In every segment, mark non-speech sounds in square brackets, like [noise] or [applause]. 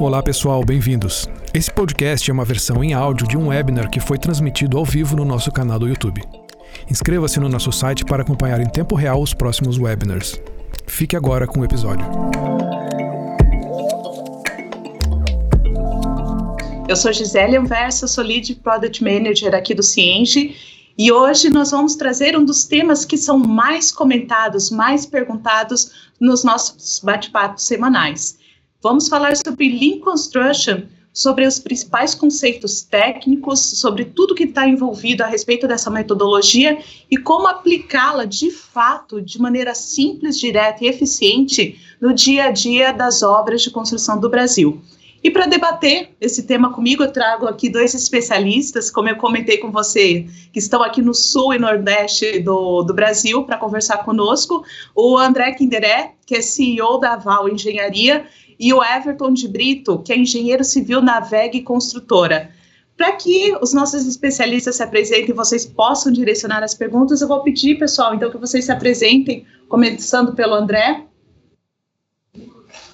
Olá pessoal, bem-vindos. Esse podcast é uma versão em áudio de um webinar que foi transmitido ao vivo no nosso canal do YouTube. Inscreva-se no nosso site para acompanhar em tempo real os próximos webinars. Fique agora com o episódio. Eu sou Gisele Anversa, sou Lead Product Manager aqui do Cienge e hoje nós vamos trazer um dos temas que são mais comentados, mais perguntados nos nossos bate-papos semanais. Vamos falar sobre Lean Construction, sobre os principais conceitos técnicos, sobre tudo que está envolvido a respeito dessa metodologia e como aplicá-la de fato, de maneira simples, direta e eficiente no dia a dia das obras de construção do Brasil. E para debater esse tema comigo, eu trago aqui dois especialistas, como eu comentei com você, que estão aqui no sul e nordeste do, do Brasil para conversar conosco. O André Kinderé, que é CEO da Val Engenharia, e o Everton de Brito, que é engenheiro civil na VEG Construtora. Para que os nossos especialistas se apresentem e vocês possam direcionar as perguntas, eu vou pedir, pessoal, então que vocês se apresentem, começando pelo André.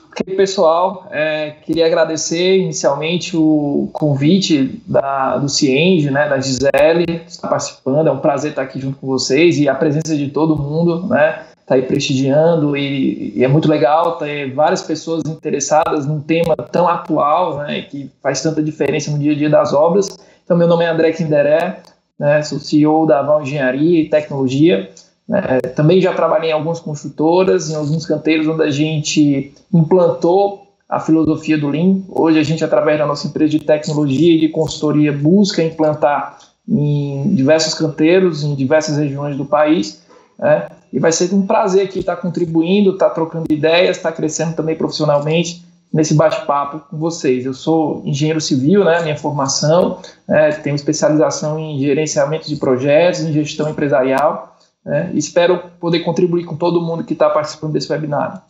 Ok, pessoal, é, queria agradecer inicialmente o convite da, do Cienge, né, da Gisele, estar participando, é um prazer estar aqui junto com vocês e a presença de todo mundo, né, está aí prestigiando e, e, é muito legal ter várias pessoas interessadas num tema tão atual, né, que faz tanta diferença no dia a dia das obras. Então, meu nome é André Kinderé, né, sou CEO da Val Engenharia e Tecnologia. Né, também já trabalhei em algumas construtoras, em alguns canteiros onde a gente implantou a filosofia do Lean. Hoje a gente, através da nossa empresa de tecnologia e de consultoria, busca implantar em diversos canteiros, em diversas regiões do país. Né? E vai ser um prazer aqui estar contribuindo, estar trocando ideias, estar crescendo também profissionalmente nesse bate-papo com vocês. Eu sou engenheiro civil, né, minha formação, é, tenho especialização em gerenciamento de projetos, em gestão empresarial, né, e espero poder contribuir com todo mundo que está participando desse webinar.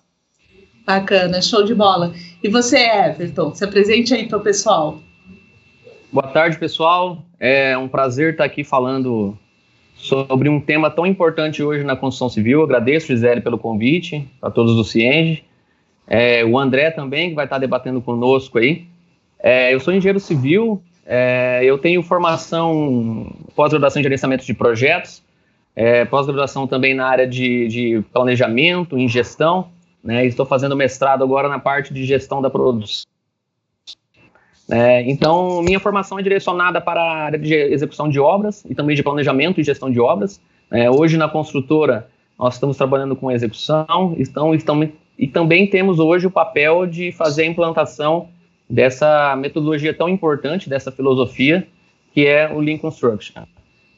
Bacana, show de bola. E você, Everton, se apresente aí para o pessoal. Boa tarde, pessoal. É um prazer estar aqui falando sobre um tema tão importante hoje na construção civil. Eu agradeço, Gisele, pelo convite, a todos do Cienge. É, o André também, que vai estar debatendo conosco aí. É, eu sou engenheiro civil, é, eu tenho formação, pós-graduação em gerenciamento de projetos, é, pós-graduação também na área de, de planejamento, em gestão, né, estou fazendo mestrado agora na parte de gestão da produção é, então, minha formação é direcionada para a área de execução de obras e também de planejamento e gestão de obras. É, hoje, na construtora, nós estamos trabalhando com execução estão, estão, e também temos hoje o papel de fazer a implantação dessa metodologia tão importante, dessa filosofia, que é o Lean Construction.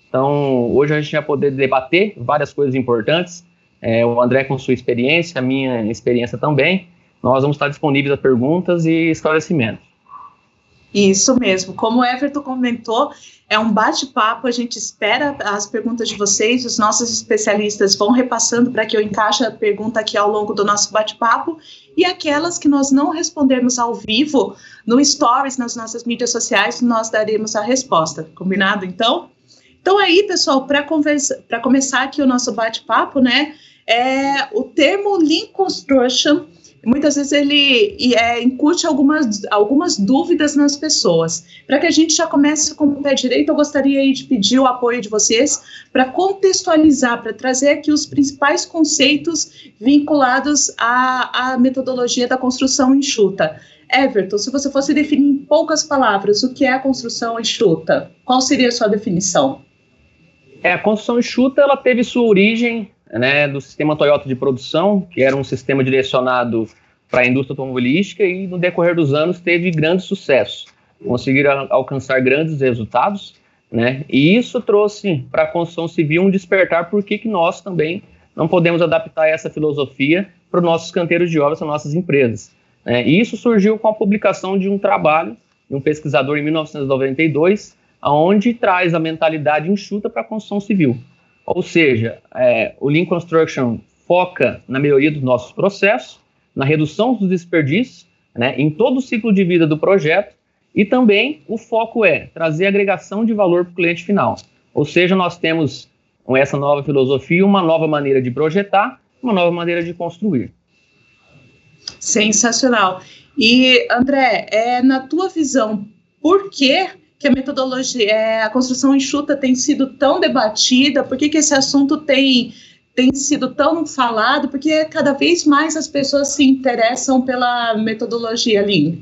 Então, hoje a gente vai poder debater várias coisas importantes. É, o André com sua experiência, a minha experiência também. Nós vamos estar disponíveis a perguntas e esclarecimentos. Isso mesmo. Como o Everton comentou, é um bate-papo. A gente espera as perguntas de vocês. Os nossos especialistas vão repassando para que eu encaixe a pergunta aqui ao longo do nosso bate-papo. E aquelas que nós não respondermos ao vivo, no Stories, nas nossas mídias sociais, nós daremos a resposta. Combinado, então? Então, aí, pessoal, para começar aqui o nosso bate-papo, né? É, o termo Lean Construction muitas vezes ele é, incute algumas, algumas dúvidas nas pessoas. Para que a gente já comece com o pé direito, eu gostaria de pedir o apoio de vocês para contextualizar, para trazer aqui os principais conceitos vinculados à, à metodologia da construção enxuta. Everton, se você fosse definir em poucas palavras o que é a construção enxuta, qual seria a sua definição? É, a construção enxuta ela teve sua origem né, do sistema Toyota de produção, que era um sistema direcionado para a indústria automobilística e no decorrer dos anos teve grande sucesso, conseguiram alcançar grandes resultados, né, e isso trouxe para a construção civil um despertar por que nós também não podemos adaptar essa filosofia para os nossos canteiros de obras, para nossas empresas. Né, e isso surgiu com a publicação de um trabalho de um pesquisador em 1992, aonde traz a mentalidade enxuta para a construção civil. Ou seja, é, o Lean Construction foca na melhoria dos nossos processos, na redução dos desperdícios, né, em todo o ciclo de vida do projeto, e também o foco é trazer agregação de valor para o cliente final. Ou seja, nós temos com essa nova filosofia uma nova maneira de projetar, uma nova maneira de construir. Sensacional. E, André, é, na tua visão, por que, que a metodologia, é, a construção enxuta tem sido tão debatida? Por que, que esse assunto tem, tem sido tão falado? Porque cada vez mais as pessoas se interessam pela metodologia Lean.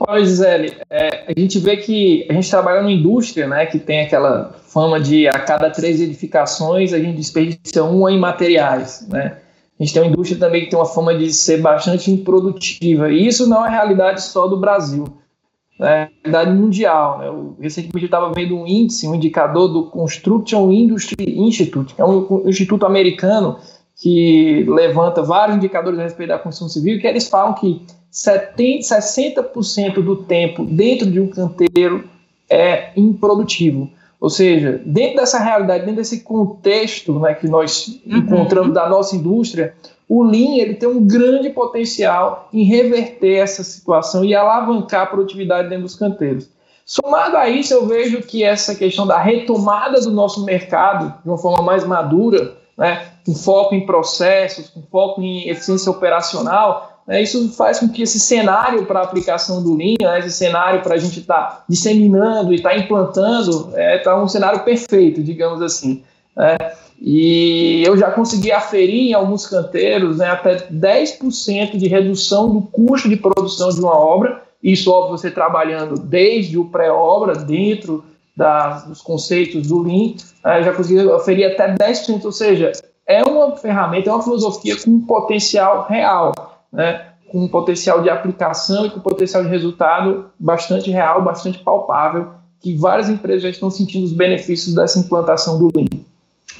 Olha, Gisele, é, a gente vê que a gente trabalha numa indústria né, que tem aquela fama de a cada três edificações a gente desperdiça uma em materiais. Né? A gente tem uma indústria também que tem uma fama de ser bastante improdutiva. E isso não é realidade só do Brasil, é realidade mundial. Né? Eu, recentemente estava vendo um índice, um indicador do Construction Industry Institute, que é um instituto americano que levanta vários indicadores a respeito da construção civil, que eles falam que 70, 60% do tempo dentro de um canteiro é improdutivo. Ou seja, dentro dessa realidade, dentro desse contexto né, que nós uhum. encontramos da nossa indústria, o Lean ele tem um grande potencial em reverter essa situação e alavancar a produtividade dentro dos canteiros. Somado a isso, eu vejo que essa questão da retomada do nosso mercado de uma forma mais madura, né, com foco em processos, com foco em eficiência operacional, né, isso faz com que esse cenário para a aplicação do Lean, né, esse cenário para a gente estar tá disseminando e estar tá implantando, está é, tá um cenário perfeito, digamos assim. Né? E eu já consegui aferir em alguns canteiros né, até 10% de redução do custo de produção de uma obra. Isso, óbvio, você trabalhando desde o pré-obra, dentro da, dos conceitos do Lean, né, já consegui aferir até 10%. Ou seja, é uma ferramenta, é uma filosofia com potencial real né, com um potencial de aplicação e com um potencial de resultado bastante real, bastante palpável, que várias empresas já estão sentindo os benefícios dessa implantação do Lean.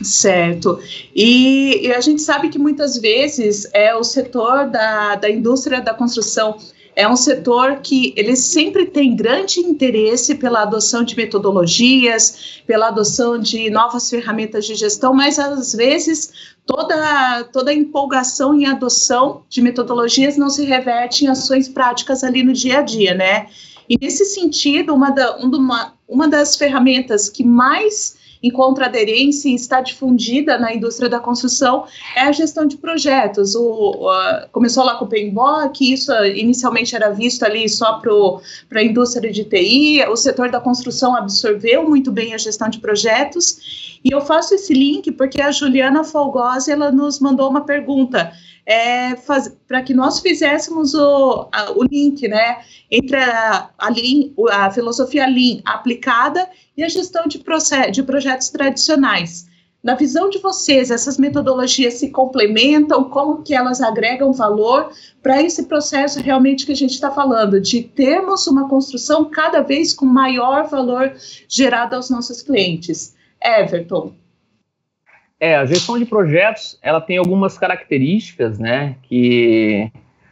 Certo. E, e, a gente sabe que muitas vezes é o setor da, da indústria da construção é um setor que ele sempre tem grande interesse pela adoção de metodologias, pela adoção de novas ferramentas de gestão, mas às vezes toda, toda empolgação em adoção de metodologias não se reverte em ações práticas ali no dia a dia, né? E nesse sentido, uma, da, uma, uma das ferramentas que mais encontra aderência e está difundida na indústria da construção é a gestão de projetos. O, começou lá com o PMBOK, isso inicialmente era visto ali só para a indústria de TI, o setor da construção absorveu muito bem a gestão de projetos, e eu faço esse link porque a Juliana Folgosi, ela nos mandou uma pergunta, é, para que nós fizéssemos o, a, o link né, entre a, a, Lean, a filosofia Lean aplicada e a gestão de, de projetos tradicionais. Na visão de vocês, essas metodologias se complementam? Como que elas agregam valor para esse processo realmente que a gente está falando, de termos uma construção cada vez com maior valor gerado aos nossos clientes? Everton. É, a gestão de projetos, ela tem algumas características, né, que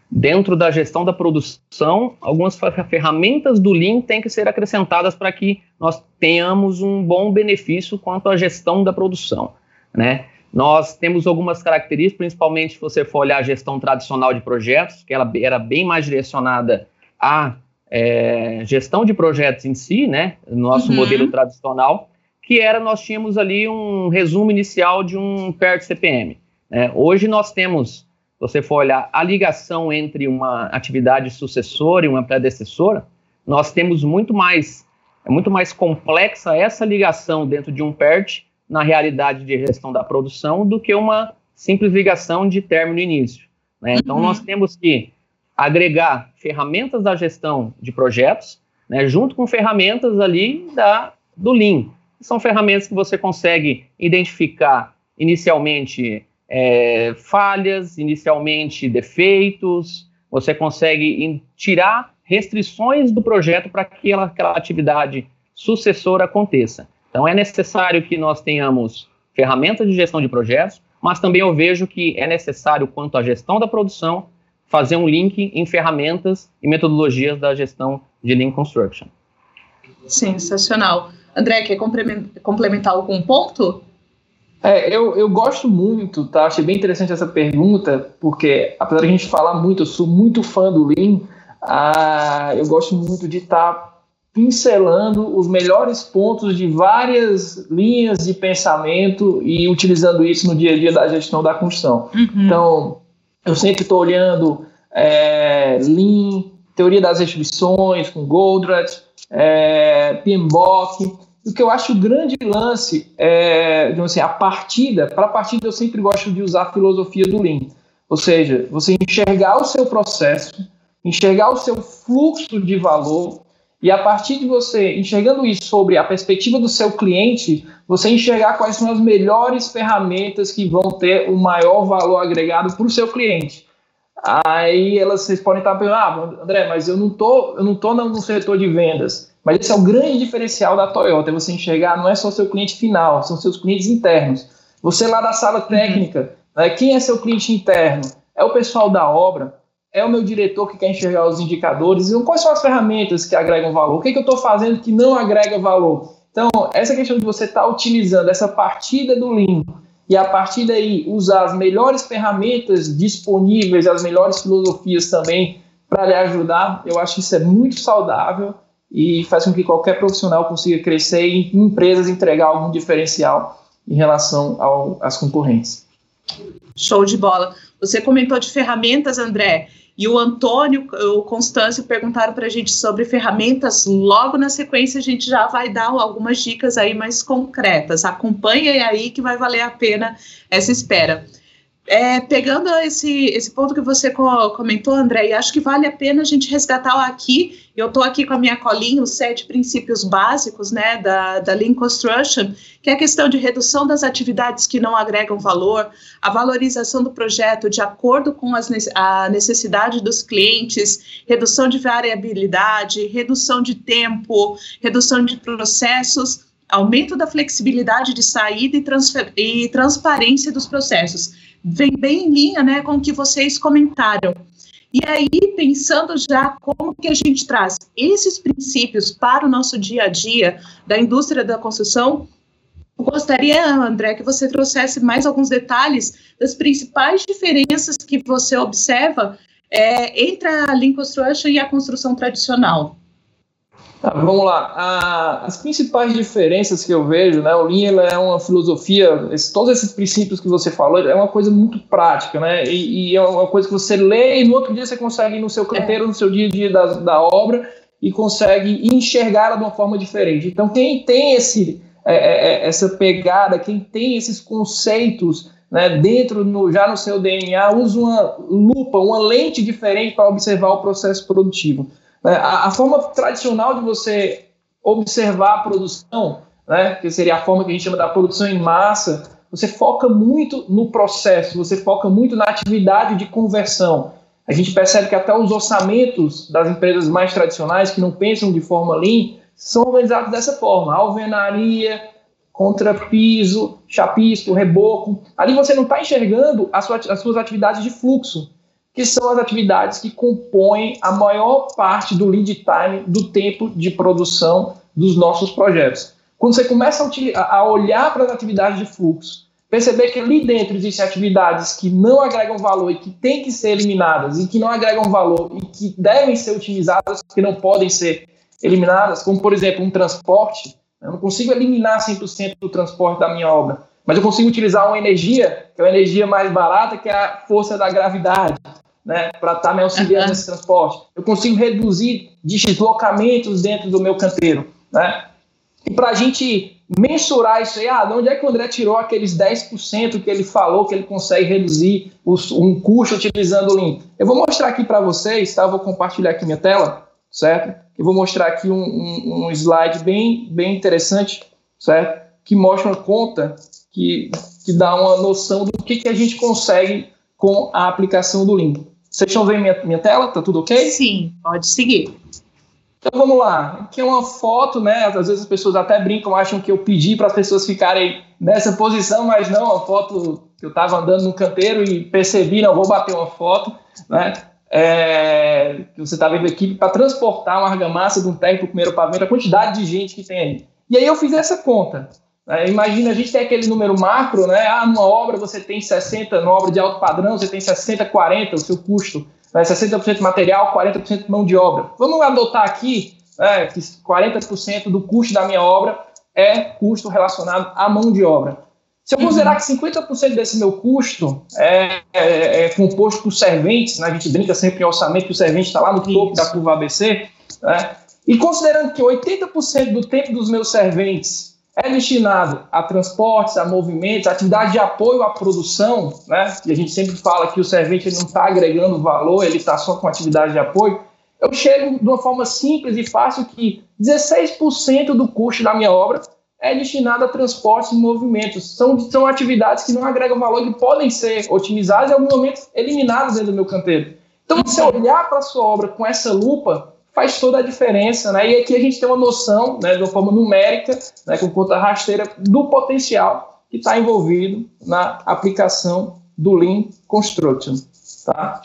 dentro da gestão da produção, algumas ferramentas do Lean têm que ser acrescentadas para que nós tenhamos um bom benefício quanto à gestão da produção, né? Nós temos algumas características, principalmente se você for olhar a gestão tradicional de projetos, que ela era bem mais direcionada à é, gestão de projetos em si, né? Nosso uhum. modelo tradicional, que era nós tínhamos ali um resumo inicial de um PERT CPM. Né? Hoje nós temos, se você for olhar a ligação entre uma atividade sucessora e uma predecessora, nós temos muito mais, é muito mais complexa essa ligação dentro de um PERT na realidade de gestão da produção do que uma simples ligação de término e início. Né? Então uhum. nós temos que agregar ferramentas da gestão de projetos, né, junto com ferramentas ali da, do Lean, são ferramentas que você consegue identificar inicialmente é, falhas, inicialmente defeitos, você consegue tirar restrições do projeto para que aquela, atividade sucessora aconteça. Então é necessário que nós tenhamos ferramentas de gestão de projetos, mas também eu vejo que é necessário, quanto à gestão da produção, fazer um link em ferramentas e metodologias da gestão de Lean Construction. Sensacional. André, quer complementar algum ponto? É, eu, eu gosto muito, tá? Achei bem interessante essa pergunta, porque apesar de a gente falar muito, eu sou muito fã do Lean, ah, eu gosto muito de estar tá pincelando os melhores pontos de várias linhas de pensamento e utilizando isso no dia a dia da gestão da construção. Uhum. Então, eu sempre estou olhando é, Lean, teoria das restrições com Goldratt, é. O que eu acho o grande lance é, assim, a partida. Para a partida, eu sempre gosto de usar a filosofia do Lean. Ou seja, você enxergar o seu processo, enxergar o seu fluxo de valor, e a partir de você enxergando isso sobre a perspectiva do seu cliente, você enxergar quais são as melhores ferramentas que vão ter o maior valor agregado para o seu cliente. Aí elas, vocês podem estar pensando, ah, André, mas eu não tô, eu não tô no setor de vendas. Mas esse é o grande diferencial da Toyota, é você enxergar não é só seu cliente final, são seus clientes internos. Você lá da sala técnica, né, quem é seu cliente interno? É o pessoal da obra, é o meu diretor que quer enxergar os indicadores, e quais são as ferramentas que agregam valor? O que, é que eu estou fazendo que não agrega valor? Então, essa questão de você estar tá utilizando essa partida do Lean e a partir daí usar as melhores ferramentas disponíveis, as melhores filosofias também para lhe ajudar, eu acho que isso é muito saudável e faz com que qualquer profissional consiga crescer e empresas entregar algum diferencial em relação às concorrentes. Show de bola. Você comentou de ferramentas, André. E o Antônio, o Constâncio perguntaram para a gente sobre ferramentas. Logo na sequência, a gente já vai dar algumas dicas aí mais concretas. Acompanhe aí que vai valer a pena essa espera. É, pegando esse, esse ponto que você comentou, André, acho que vale a pena a gente resgatar aqui. Eu estou aqui com a minha colinha, os sete princípios básicos né, da, da Lean Construction, que é a questão de redução das atividades que não agregam valor, a valorização do projeto de acordo com as, a necessidade dos clientes, redução de variabilidade, redução de tempo, redução de processos aumento da flexibilidade de saída e, e transparência dos processos vem bem em linha né, com o que vocês comentaram. E aí, pensando já como que a gente traz esses princípios para o nosso dia a dia da indústria da construção, gostaria, André, que você trouxesse mais alguns detalhes das principais diferenças que você observa é, entre a Lean Construction e a construção tradicional. Tá, vamos lá. A, as principais diferenças que eu vejo, né? O Lean é uma filosofia, esse, todos esses princípios que você falou, é uma coisa muito prática, né? E, e, é uma coisa que você lê e no outro dia você consegue ir no seu canteiro, no seu dia a dia da, da obra e consegue enxergá-la de uma forma diferente. Então, quem tem esse, é, é, é essa pegada, quem tem esses conceitos né, dentro, no, já no seu DNA, usa uma lupa, uma lente diferente para observar o processo produtivo. Né? A, a, forma tradicional de você observar a produção, né, que seria a forma que a gente chama da produção em massa, você foca muito no processo, você foca muito na atividade de conversão. A gente percebe que até os orçamentos das empresas mais tradicionais, que não pensam de forma lean, são organizados dessa forma: alvenaria, contrapiso, chapisco, reboco. Ali você não está enxergando as suas atividades de fluxo que são as atividades que compõem a maior parte do lead time do tempo de produção dos nossos projetos. Quando você começa a olhar para as atividades de fluxo, perceber que ali dentro existem atividades que não agregam valor e que têm que ser eliminadas, e que não agregam valor e que devem ser otimizadas, que não podem ser eliminadas, como por exemplo um transporte. Eu não consigo eliminar 100% do transporte da minha obra, mas eu consigo utilizar uma energia, que é uma energia mais barata, que é a força da gravidade né, para estar tá me auxiliando uhum. nesse transporte. Eu consigo reduzir deslocamentos dentro do meu canteiro, né? E para a gente mensurar isso aí, ah, de onde é que o André tirou aqueles 10% que ele falou que ele consegue reduzir os, um custo utilizando o Lean? Eu vou mostrar aqui para vocês, tá? Eu vou compartilhar aqui minha tela, certo? Eu vou mostrar aqui um, um, um slide bem, bem interessante, certo? Que mostra uma conta que, que dá uma noção do que, que a gente consegue com a aplicação do Lean. Vocês estão vendo minha, minha tela? Tá tudo ok? Sim, pode seguir. Então vamos lá. Aqui é uma foto, né? Às vezes as pessoas até brincam, acham que eu pedi para as pessoas ficarem nessa posição, mas não, a foto que eu estava andando no canteiro e percebi, não, vou bater uma foto, né? É, que você está vendo aqui para transportar uma argamassa de um térreo para o primeiro pavimento, a quantidade de gente que tem aí. E aí eu fiz essa conta. É, imagina, a gente tem aquele número macro, né? Ah, numa obra você tem 60, numa obra de alto padrão, você tem 60, 40 o seu custo, né? 60% material, 40% mão de obra. Vamos adotar aqui né, que 40% do custo da minha obra é custo relacionado à mão de obra. Se eu considerar que 50% desse meu custo é, é, é, composto por serventes, né? a gente brinca sempre em orçamento que o servente está lá no topo da curva ABC, né? e considerando que 80% do tempo dos meus serventes é destinado a transportes, a movimentos, a atividade de apoio à produção, né? e a gente sempre fala que o servente não está agregando valor, ele está só com atividade de apoio, eu chego de uma forma simples e fácil que 16% do custo da minha obra é destinado a transportes e movimentos. São, são atividades que não agregam valor, que podem ser otimizadas e, em algum momento, eliminadas dentro do meu canteiro. Então, você olhar para a sua obra com essa lupa faz toda a diferença, né? E aqui a gente tem uma noção, né, de uma forma numérica, né, com conta rasteira, do potencial que está envolvido na aplicação do Lean Construction, tá?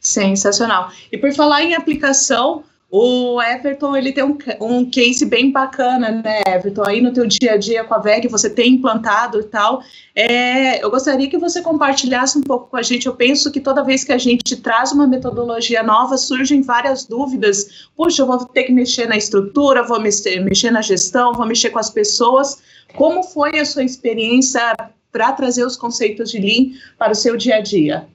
Sensacional. E por falar em aplicação, o Everton, ele tem um, um case bem bacana, né, Everton? Aí no teu dia a dia com a VEG, você tem implantado e tal. É, eu gostaria que você compartilhasse um pouco com a gente. Eu penso que toda vez que a gente traz uma metodologia nova, surgem várias dúvidas. Puxa, eu vou ter que mexer na estrutura, vou mexer, mexer na gestão, vou mexer com as pessoas. Como foi a sua experiência para trazer os conceitos de Lean para o seu dia a dia?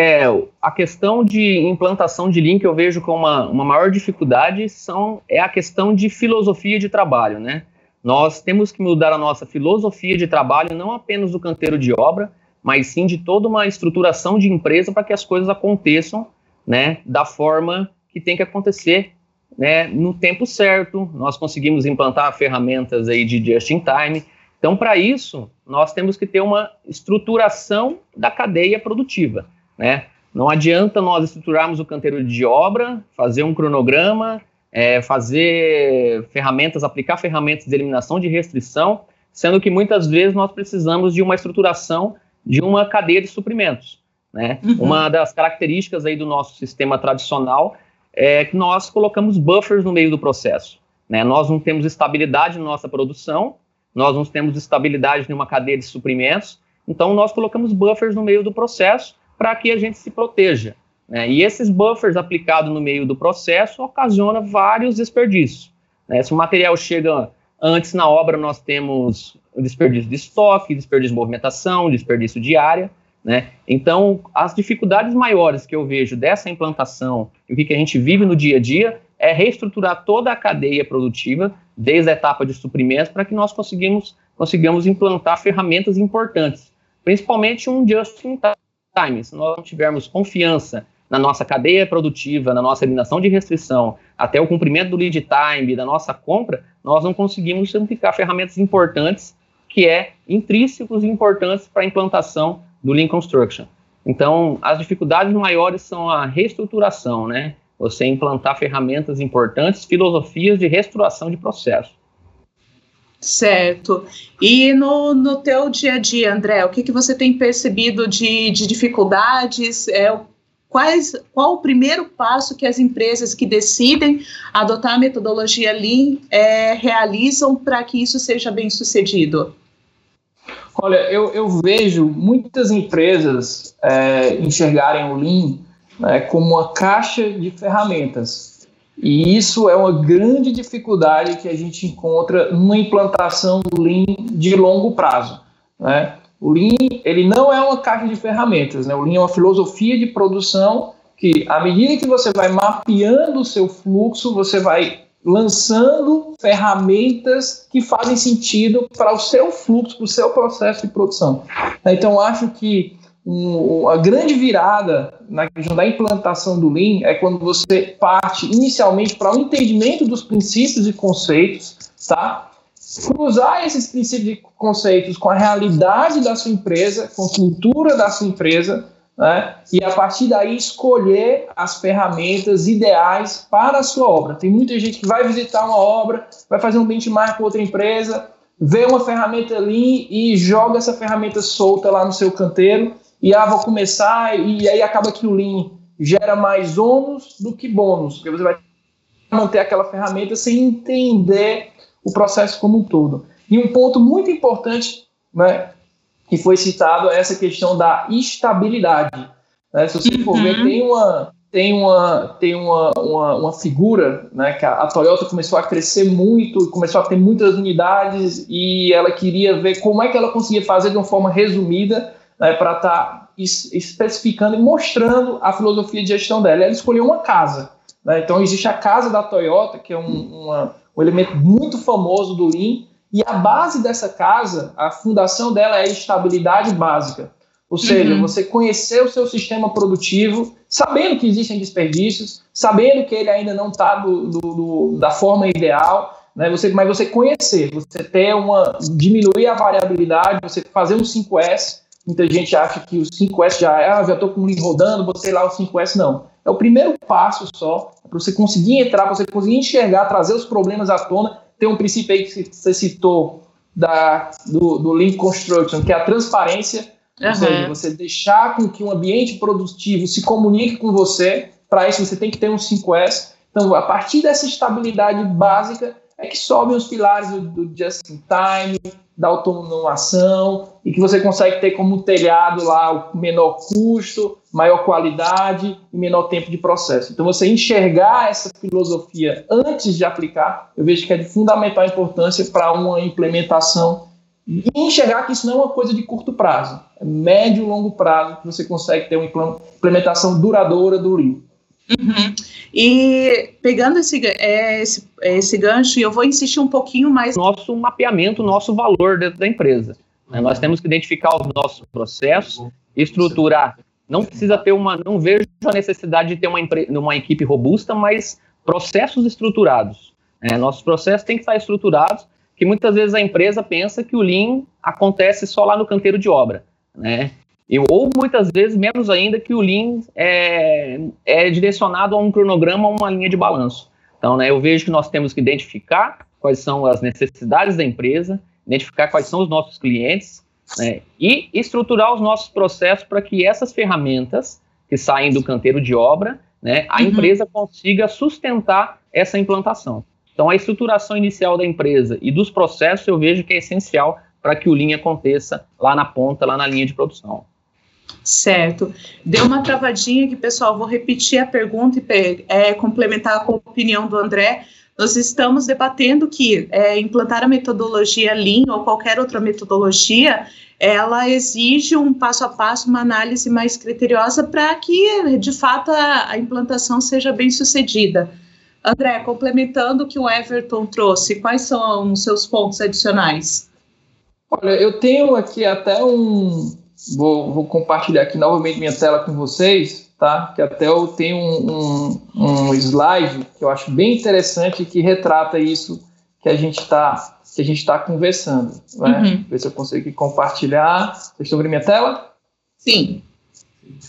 É, a questão de implantação de que eu vejo como uma, uma maior dificuldade são, é a questão de filosofia de trabalho, né? Nós temos que mudar a nossa filosofia de trabalho, não apenas do canteiro de obra, mas sim de toda uma estruturação de empresa para que as coisas aconteçam né, da forma que tem que acontecer né, no tempo certo. Nós conseguimos implantar ferramentas aí de just-in-time. Então, para isso, nós temos que ter uma estruturação da cadeia produtiva. Né? Não adianta nós estruturarmos o canteiro de obra, fazer um cronograma, é, fazer ferramentas, aplicar ferramentas de eliminação de restrição, sendo que muitas vezes nós precisamos de uma estruturação de uma cadeia de suprimentos. Né? Uhum. Uma das características aí do nosso sistema tradicional é que nós colocamos buffers no meio do processo. Né? Nós não temos estabilidade na nossa produção, nós não temos estabilidade em uma cadeia de suprimentos, então nós colocamos buffers no meio do processo para que a gente se proteja. Né? E esses buffers aplicados no meio do processo ocasiona vários desperdícios. Né? Se o material chega antes na obra, nós temos desperdício de estoque, desperdício de movimentação, desperdício de área. Né? Então, as dificuldades maiores que eu vejo dessa implantação e o que, que a gente vive no dia a dia é reestruturar toda a cadeia produtiva, desde a etapa de suprimentos, para que nós conseguimos, consigamos implantar ferramentas importantes, principalmente um just-in-time time, se nós não tivermos confiança na nossa cadeia produtiva, na nossa eliminação de restrição, até o cumprimento do lead time, da nossa compra, nós não conseguimos simplificar ferramentas importantes que é intrínsecos e importantes para a implantação do Lean Construction. Então, as dificuldades maiores são a reestruturação, né? Você implantar ferramentas importantes, filosofias de reestruturação de processo. Certo. E no, no teu dia a dia, André, o que, que você tem percebido de, de dificuldades? É, quais, qual o primeiro passo que as empresas que decidem adotar a metodologia Lean é, realizam para que isso seja bem sucedido? Olha, eu, eu vejo muitas empresas é, enxergarem o Lean né, como uma caixa de ferramentas e isso é uma grande dificuldade que a gente encontra numa implantação do Lean de longo prazo. Né? O Lean ele não é uma caixa de ferramentas, né? o Lean é uma filosofia de produção que, à medida que você vai mapeando o seu fluxo, você vai lançando ferramentas que fazem sentido para o seu fluxo, para o seu processo de produção. Então, acho que um, a grande virada na questão da implantação do Lean é quando você parte inicialmente para o um entendimento dos princípios e conceitos, tá? Cruzar esses princípios e conceitos com a realidade da sua empresa, com a cultura da sua empresa, né? E a partir daí escolher as ferramentas ideais para a sua obra. Tem muita gente que vai visitar uma obra, vai fazer um benchmark com outra empresa, vê uma ferramenta ali e joga essa ferramenta solta lá no seu canteiro e ah, vou começar, e aí acaba que o Lean gera mais ônus do que bônus, porque você vai manter aquela ferramenta sem entender o processo como um todo. E um ponto muito importante né, que foi citado é essa questão da estabilidade. Né? Se você for ver, uhum. tem uma, tem uma, tem uma, uma, uma, figura, né, que a, a, Toyota começou a crescer muito, começou a ter muitas unidades e ela queria ver como é que ela conseguia fazer de uma forma resumida né, para estar tá es, especificando e mostrando a filosofia de gestão dela. Ela escolheu uma casa. Né, então existe a casa da Toyota, que é um, uma, um elemento muito famoso do Lean, e a base dessa casa, a fundação dela é a estabilidade básica. Ou seja, uhum. você conhecer o seu sistema produtivo, sabendo que existem desperdícios, sabendo que ele ainda não está da forma ideal, né? Você, mas você conhecer, você ter uma. diminuir a variabilidade, você fazer um 5S. Muita gente acha que o 5S já é, ah, já estou com o Lean rodando, botei lá o 5S. Não. É o primeiro passo só, para você conseguir entrar, para você conseguir enxergar, trazer os problemas à tona. Tem um princípio aí que você citou da, do, do Lean Construction, que é a transparência Uhum. Ou seja, você deixar com que um ambiente produtivo se comunique com você. Para isso, você tem que ter um 5S. Então, a partir dessa estabilidade básica, é que sobem os pilares do, do just-in-time, da automação, e que você consegue ter como telhado lá o menor custo, maior qualidade e menor tempo de processo. Então, você enxergar essa filosofia antes de aplicar, eu vejo que é de fundamental importância para uma implementação e enxergar que isso não é uma coisa de curto prazo, é médio e longo prazo que você consegue ter uma implementação duradoura do Lean. Uhum. E pegando esse, é, esse, esse gancho, eu vou insistir um pouquinho mais. Nosso mapeamento, nosso valor dentro da empresa. Né? Nós temos que identificar os nossos processos, estruturar. Não precisa ter uma. Não vejo a necessidade de ter uma, uma equipe robusta, mas processos estruturados. Né? Nossos processos têm que estar estruturados que muitas vezes a empresa pensa que o Lean acontece só lá no canteiro de obra, né? E, ou muitas vezes, menos ainda, que o Lean é, é direcionado a um cronograma, a uma linha de balanço. Então, né, eu vejo que nós temos que identificar quais são as necessidades da empresa, identificar quais são os nossos clientes né, e estruturar os nossos processos para que essas ferramentas que saem do canteiro de obra, né, a uhum. empresa consiga sustentar essa implantação. Então, a estruturação inicial da empresa e dos processos eu vejo que é essencial para que o Lean aconteça lá na ponta, lá na linha de produção. Certo. Deu uma travadinha aqui, pessoal. Vou repetir a pergunta e é, complementar com a opinião do André. Nós estamos debatendo que é, implantar a metodologia Lean ou qualquer outra metodologia, ela exige um passo a passo, uma análise mais criteriosa para que, de fato, a, a implantação seja bem sucedida. André, complementando o que o Everton trouxe, quais são os seus pontos adicionais? Olha, eu tenho aqui até um. Vou, vou compartilhar aqui novamente minha tela com vocês, tá? Que até eu tenho um, um, um slide que eu acho bem interessante que retrata isso que a gente está que a gente está conversando. Né? Uhum. Ver se eu consigo compartilhar. Vocês estão vendo minha tela? Sim.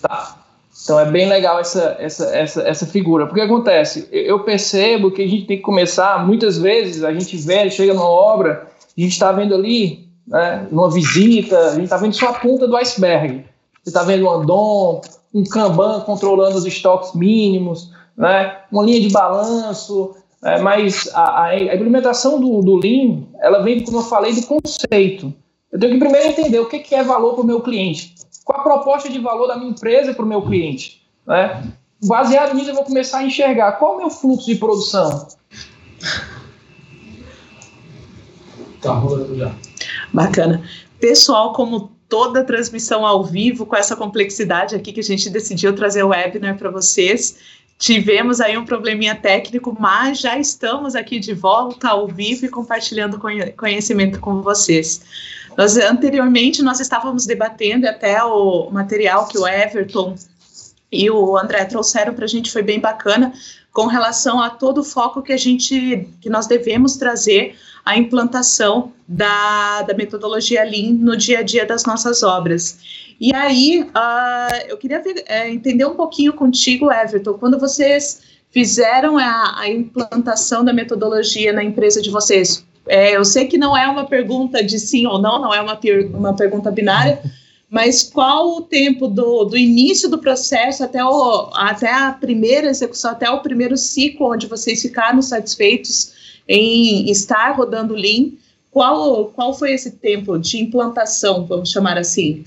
Tá. Então é bem legal essa, essa, essa, essa figura. Porque acontece, eu percebo que a gente tem que começar, muitas vezes a gente vê, chega numa obra, a gente está vendo ali, né, numa visita, a gente está vendo só a ponta do iceberg. Você está vendo um andom, um Kanban controlando os estoques mínimos, né, uma linha de balanço, né, mas a, a, implementação do, do Lean, ela vem, como eu falei, do conceito. Eu tenho que primeiro entender o que, que é valor para o meu cliente. Qual a proposta de valor da minha empresa para o meu cliente? Né? Baseado nisso, eu vou começar a enxergar qual é o meu fluxo de produção. Tá rolando já. Bacana. Pessoal, como toda transmissão ao vivo, com essa complexidade aqui que a gente decidiu trazer o webinar para vocês, tivemos aí um probleminha técnico, mas já estamos aqui de volta ao vivo e compartilhando conhecimento com vocês. Nós, anteriormente, nós estávamos debatendo até o material que o Everton e o André trouxeram para a gente, foi bem bacana, com relação a todo o foco que a gente, que nós devemos trazer à implantação da, da metodologia Lean no dia a dia das nossas obras. E aí, uh, eu queria ver, uh, entender um pouquinho contigo, Everton, quando vocês fizeram a, a implantação da metodologia na empresa de vocês, é, eu sei que não é uma pergunta de sim ou não, não é uma, uma pergunta binária, [laughs] mas qual o tempo do, do início do processo até, o, até a primeira execução, até o primeiro ciclo onde vocês ficaram satisfeitos em estar rodando Lean? Qual, qual foi esse tempo de implantação, vamos chamar assim?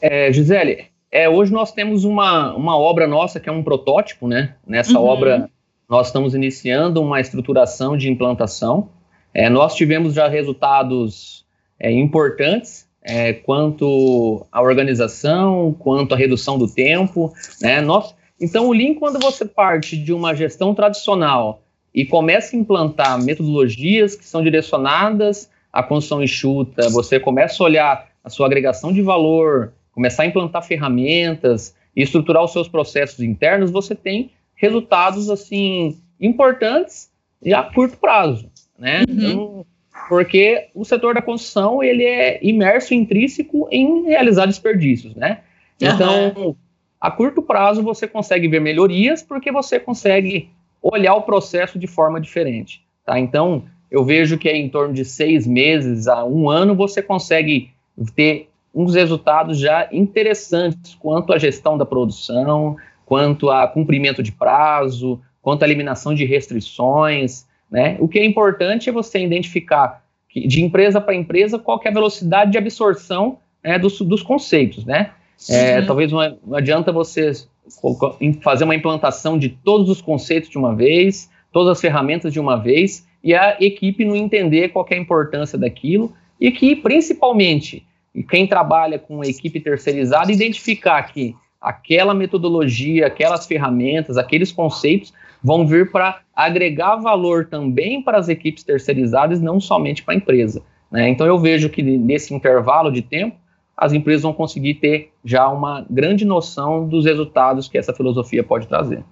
É, Gisele, É, hoje nós temos uma, uma obra nossa que é um protótipo, né? Nessa uhum. obra nós estamos iniciando uma estruturação de implantação. É, nós tivemos já resultados é, importantes é, quanto à organização, quanto à redução do tempo. Né? Nós, então, o Lean, quando você parte de uma gestão tradicional e começa a implantar metodologias que são direcionadas à construção enxuta, você começa a olhar a sua agregação de valor, começar a implantar ferramentas e estruturar os seus processos internos, você tem resultados assim importantes e a curto prazo, né? Uhum. Então, porque o setor da construção ele é imerso intrínseco em realizar desperdícios, né? Então, uhum. a curto prazo você consegue ver melhorias porque você consegue olhar o processo de forma diferente, tá? Então, eu vejo que é em torno de seis meses a um ano você consegue ter uns resultados já interessantes quanto à gestão da produção, quanto a cumprimento de prazo, quanto à eliminação de restrições, né? O que é importante é você identificar que, de empresa para empresa qual é a velocidade de absorção né, dos, dos conceitos, né? É, talvez não, não adianta você fazer uma implantação de todos os conceitos de uma vez, todas as ferramentas de uma vez, e a equipe não entender qual é a importância daquilo, e que, principalmente, quem trabalha com equipe terceirizada, identificar que aquela metodologia, aquelas ferramentas, aqueles conceitos vão vir para agregar valor também para as equipes terceirizadas, não somente para a empresa. Né? Então eu vejo que nesse intervalo de tempo, as empresas vão conseguir ter já uma grande noção dos resultados que essa filosofia pode trazer.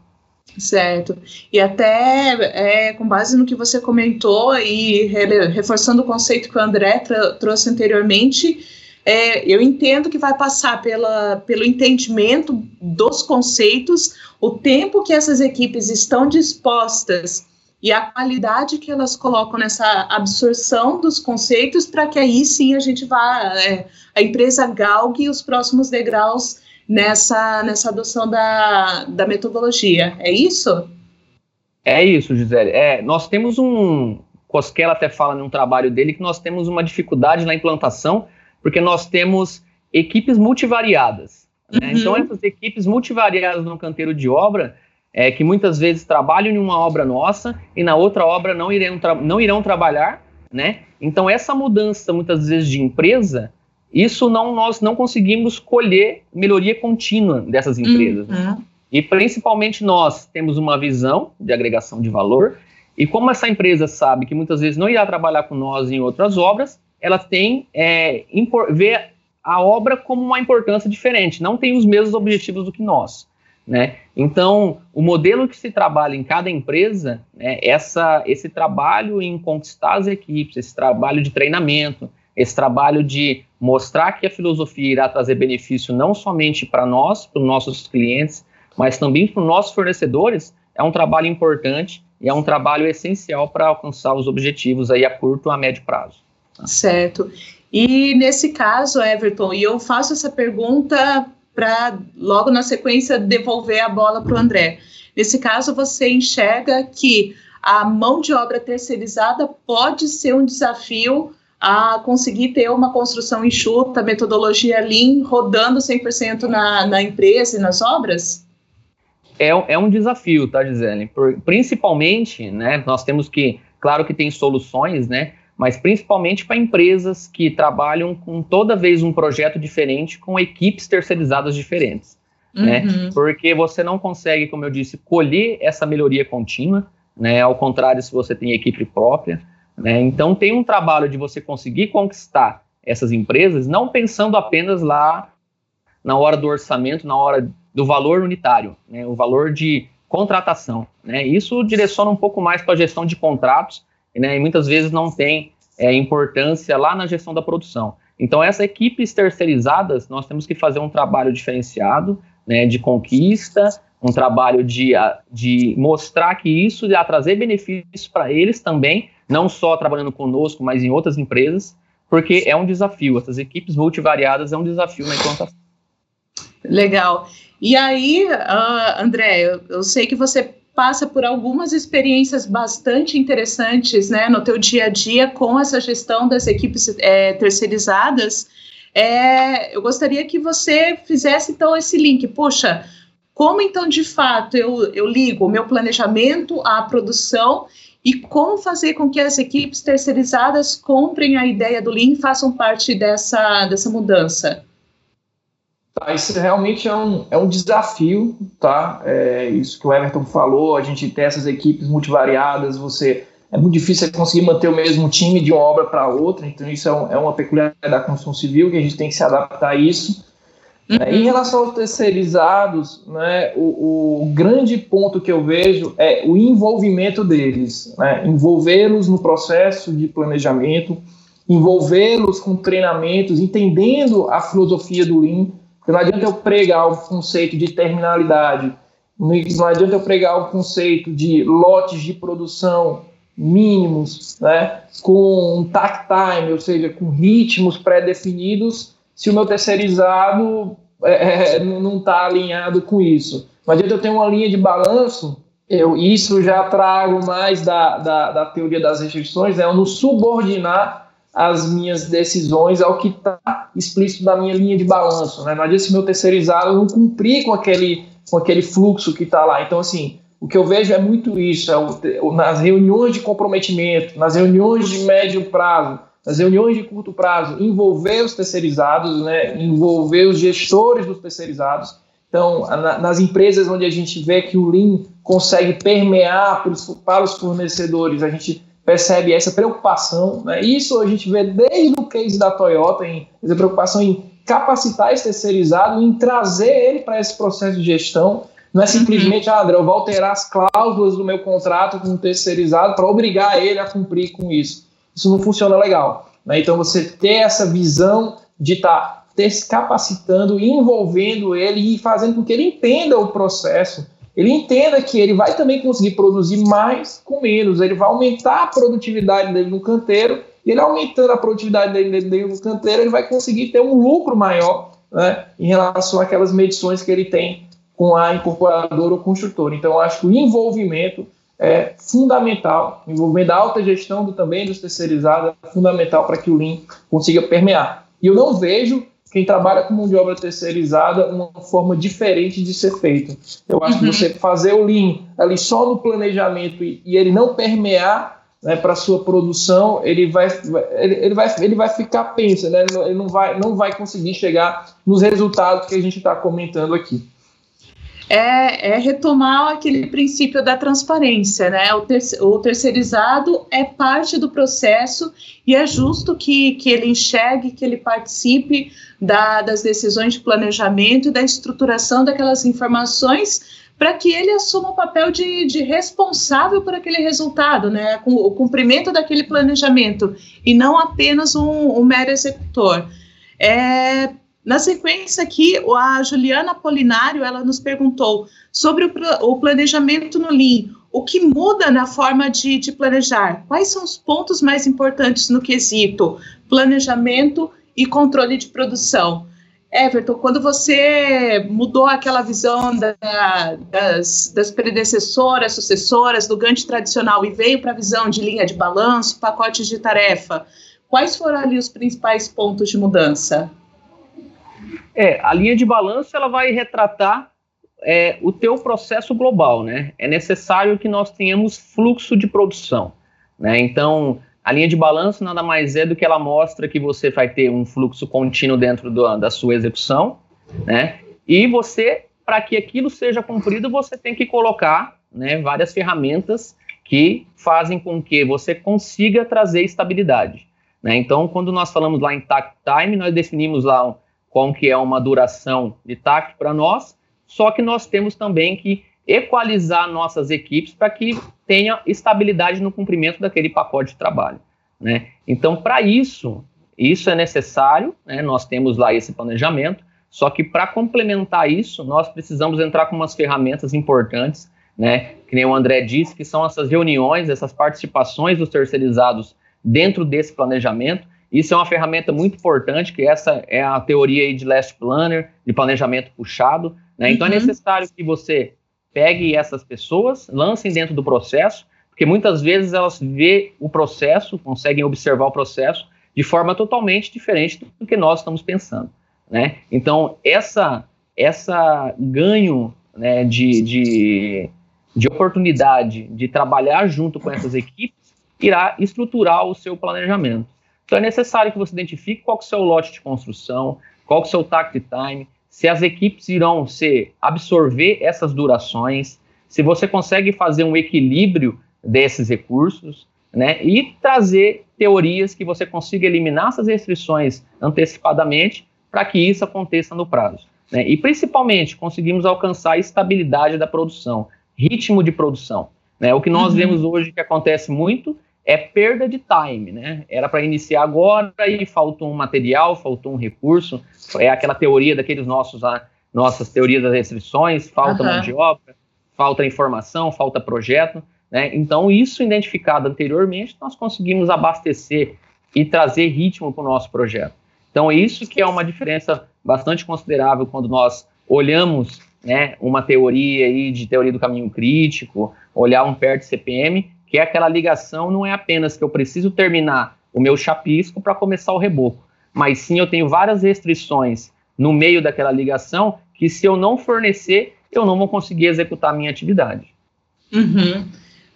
Certo. E até é, com base no que você comentou e re, reforçando o conceito que o André trouxe anteriormente, é, eu entendo que vai passar pela, pelo entendimento dos conceitos, o tempo que essas equipes estão dispostas e a qualidade que elas colocam nessa absorção dos conceitos para que aí sim a gente vá, é, a empresa galgue os próximos degraus nessa, nessa adoção da, da metodologia. É isso? É isso, Gisele. É, nós temos um. Cosquela até fala num trabalho dele que nós temos uma dificuldade na implantação porque nós temos equipes multivariadas. Né? Uhum. Então, essas equipes multivariadas no canteiro de obra, é, que muitas vezes trabalham em uma obra nossa e na outra obra não irão, não irão trabalhar, né? Então, essa mudança, muitas vezes, de empresa, isso não nós não conseguimos colher melhoria contínua dessas empresas. Né? Uhum. Né? E principalmente nós temos uma visão de agregação de valor, e como essa empresa sabe que muitas vezes não irá trabalhar com nós em outras obras, ela tem é, vê a obra como uma importância diferente, não tem os mesmos objetivos do que nós. Né? Então, o modelo que se trabalha em cada empresa, né, essa, esse trabalho em conquistar as equipes, esse trabalho de treinamento, esse trabalho de mostrar que a filosofia irá trazer benefício não somente para nós, para os nossos clientes, mas também para os nossos fornecedores, é um trabalho importante e é um trabalho essencial para alcançar os objetivos aí a curto e a médio prazo. Certo. E nesse caso, Everton, e eu faço essa pergunta para logo na sequência devolver a bola para o André. Nesse caso, você enxerga que a mão de obra terceirizada pode ser um desafio a conseguir ter uma construção enxuta, metodologia Lean, rodando 100% na, na empresa e nas obras? É, é um desafio, tá, Gisele? Por, principalmente, né, nós temos que, claro que tem soluções, né, mas principalmente para empresas que trabalham com toda vez um projeto diferente, com equipes terceirizadas diferentes. Né? Uhum. Né? Porque você não consegue, como eu disse, colher essa melhoria contínua, né? ao contrário se você tem equipe própria. Né? Então tem um trabalho de você conseguir conquistar essas empresas, não pensando apenas lá na hora do orçamento, na hora do valor unitário, né? o valor de contratação. Né? Isso direciona um pouco mais para a gestão de contratos, né, e muitas vezes não tem é, importância lá na gestão da produção. Então, essas equipes terceirizadas, nós temos que fazer um trabalho diferenciado, né, de conquista, um trabalho de, de mostrar que isso irá trazer benefícios para eles também, não só trabalhando conosco, mas em outras empresas, porque é um desafio. Essas equipes multivariadas é um desafio na implantação. Legal. E aí, uh, André, eu, eu sei que você passa por algumas experiências bastante interessantes né, no teu dia a dia com essa gestão das equipes é, terceirizadas. É, eu gostaria que você fizesse então esse link. Puxa, como então de fato eu, eu ligo o meu planejamento à produção e como fazer com que as equipes terceirizadas comprem a ideia do Lean e façam parte dessa, dessa mudança? Tá, isso realmente é um, é um desafio, tá? É isso que o Everton falou, a gente tem essas equipes multivariadas, você é muito difícil você conseguir manter o mesmo time de uma obra para outra, então isso é, um, é, uma peculiaridade da construção civil que a gente tem que se adaptar a isso. Uhum. Em relação aos terceirizados, né, o, o, grande ponto que eu vejo é o envolvimento deles, né, envolvê-los no processo de planejamento, envolvê-los com treinamentos, entendendo a filosofia do Lean, porque não adianta eu pregar o conceito de terminalidade, não adianta eu pregar o conceito de lotes de produção mínimos, né, com um takt time, ou seja, com ritmos pré-definidos, se o meu terceirizado é, é não está alinhado com isso. Não adianta eu ter uma linha de balanço, eu, isso já trago mais da, da, da teoria das restrições, é eu não subordinar as minhas decisões ao que está explícito na minha linha de balanço. Né? Não adianta se meu terceirizado não cumprir com aquele, com aquele fluxo que está lá. Então, assim, o que eu vejo é muito isso, é o, nas reuniões de comprometimento, nas reuniões de médio prazo, nas reuniões de curto prazo, envolver os terceirizados, né, envolver os gestores dos terceirizados. Então, na, nas empresas onde a gente vê que o Lean consegue permear para os fornecedores, a gente percebe essa preocupação. Né? Isso a gente vê desde o case da Toyota, em, essa preocupação em capacitar esse terceirizado, em trazer ele para esse processo de gestão não é simplesmente, uhum. ah, André, eu vou alterar as cláusulas do meu contrato com o terceirizado para obrigar ele a cumprir com isso. Isso não funciona legal. Né? Então, você ter essa visão de estar tá capacitando, envolvendo ele e fazendo com que ele entenda o processo, ele entenda que ele vai também conseguir produzir mais com menos, ele vai aumentar a produtividade dele no canteiro, e ele aumentando a produtividade dele, dele no canteiro, ele vai conseguir ter um lucro maior né, em relação àquelas medições que ele tem com a incorporadora ou construtora. Então, acho que o envolvimento é fundamental, o envolvimento da alta gestão do, também dos terceirizados é fundamental para que o Lean consiga permear. E eu não vejo quem trabalha com mão de obra terceirizada uma forma diferente de ser feito. Eu acho uhum. que você fazer o Lean ali só no planejamento e, e ele não permear né, para sua produção, ele vai, ele, ele, vai, ele vai ficar pensa, né? ele não vai, não vai conseguir chegar nos resultados que a gente está comentando aqui é, é, retomar aquele princípio da transparência, né? O, ter, o, terceirizado é parte do processo e é justo que, que ele enxergue, que ele participe da, das decisões de planejamento e da estruturação daquelas informações para que ele assuma o papel de, de, responsável por aquele resultado, né? Com o cumprimento daquele planejamento e não apenas um, um mero executor. É, na sequência aqui, a Juliana Polinário, ela nos perguntou sobre o, o planejamento no Lean. O que muda na forma de, de, planejar? Quais são os pontos mais importantes no quesito planejamento e controle de produção? Everton, quando você mudou aquela visão da, das, das, predecessoras, sucessoras do Gantt tradicional e veio para a visão de linha de balanço, pacotes de tarefa, quais foram ali os principais pontos de mudança? É, a linha de balanço ela vai retratar é, o teu processo global, né? É necessário que nós tenhamos fluxo de produção, né? Então, a linha de balanço nada mais é do que ela mostra que você vai ter um fluxo contínuo dentro do, da sua execução, né? E você, para que aquilo seja cumprido, você tem que colocar né, várias ferramentas que fazem com que você consiga trazer estabilidade. Né? Então, quando nós falamos lá em Takt Time, nós definimos lá qual que é uma duração de TAC para nós, só que nós temos também que equalizar nossas equipes para que tenha estabilidade no cumprimento daquele pacote de trabalho. Né? Então, para isso, isso é necessário, né? nós temos lá esse planejamento, só que para complementar isso, nós precisamos entrar com umas ferramentas importantes, né? que nem o André disse, que são essas reuniões, essas participações dos terceirizados dentro desse planejamento, isso é uma ferramenta muito importante, que essa é a teoria de Last Planner, de planejamento puxado. Né? Então é uhum. é necessário que você pegue essas pessoas, lancem dentro do processo, porque muitas vezes elas vê o processo, conseguem observar o processo, de forma totalmente diferente do que nós estamos pensando. Né? Então, essa, essa ganho né, de, de, de oportunidade de trabalhar junto com essas equipes irá estruturar o seu planejamento. Então, é necessário que você identifique qual que é o seu lote de construção, qual que é o seu tact time, se as equipes irão se absorver essas durações, se você consegue fazer um equilíbrio desses recursos, né, e trazer teorias que você consiga eliminar essas restrições antecipadamente para que isso aconteça no prazo. Né? E principalmente conseguimos alcançar a estabilidade da produção, ritmo de produção. Né? O que nós uhum. vemos hoje que acontece muito é perda de time, né? Era para iniciar agora e faltou um material, faltou um recurso. É aquela teoria daqueles nossos ah, nossas teorias das restrições, falta uhum. mão de obra, falta informação, falta projeto. Né? Então, isso identificado anteriormente, nós conseguimos abastecer e trazer ritmo para o nosso projeto. Então, é isso que é uma diferença bastante considerável quando nós olhamos né, uma teoria aí de teoria do caminho crítico, olhar um PERT CPM, que é aquela ligação, não é apenas que eu preciso terminar o meu chapisco para começar o reboco, mas sim eu tenho várias restrições no meio daquela ligação que se eu não fornecer, eu não vou conseguir executar a minha atividade. Uhum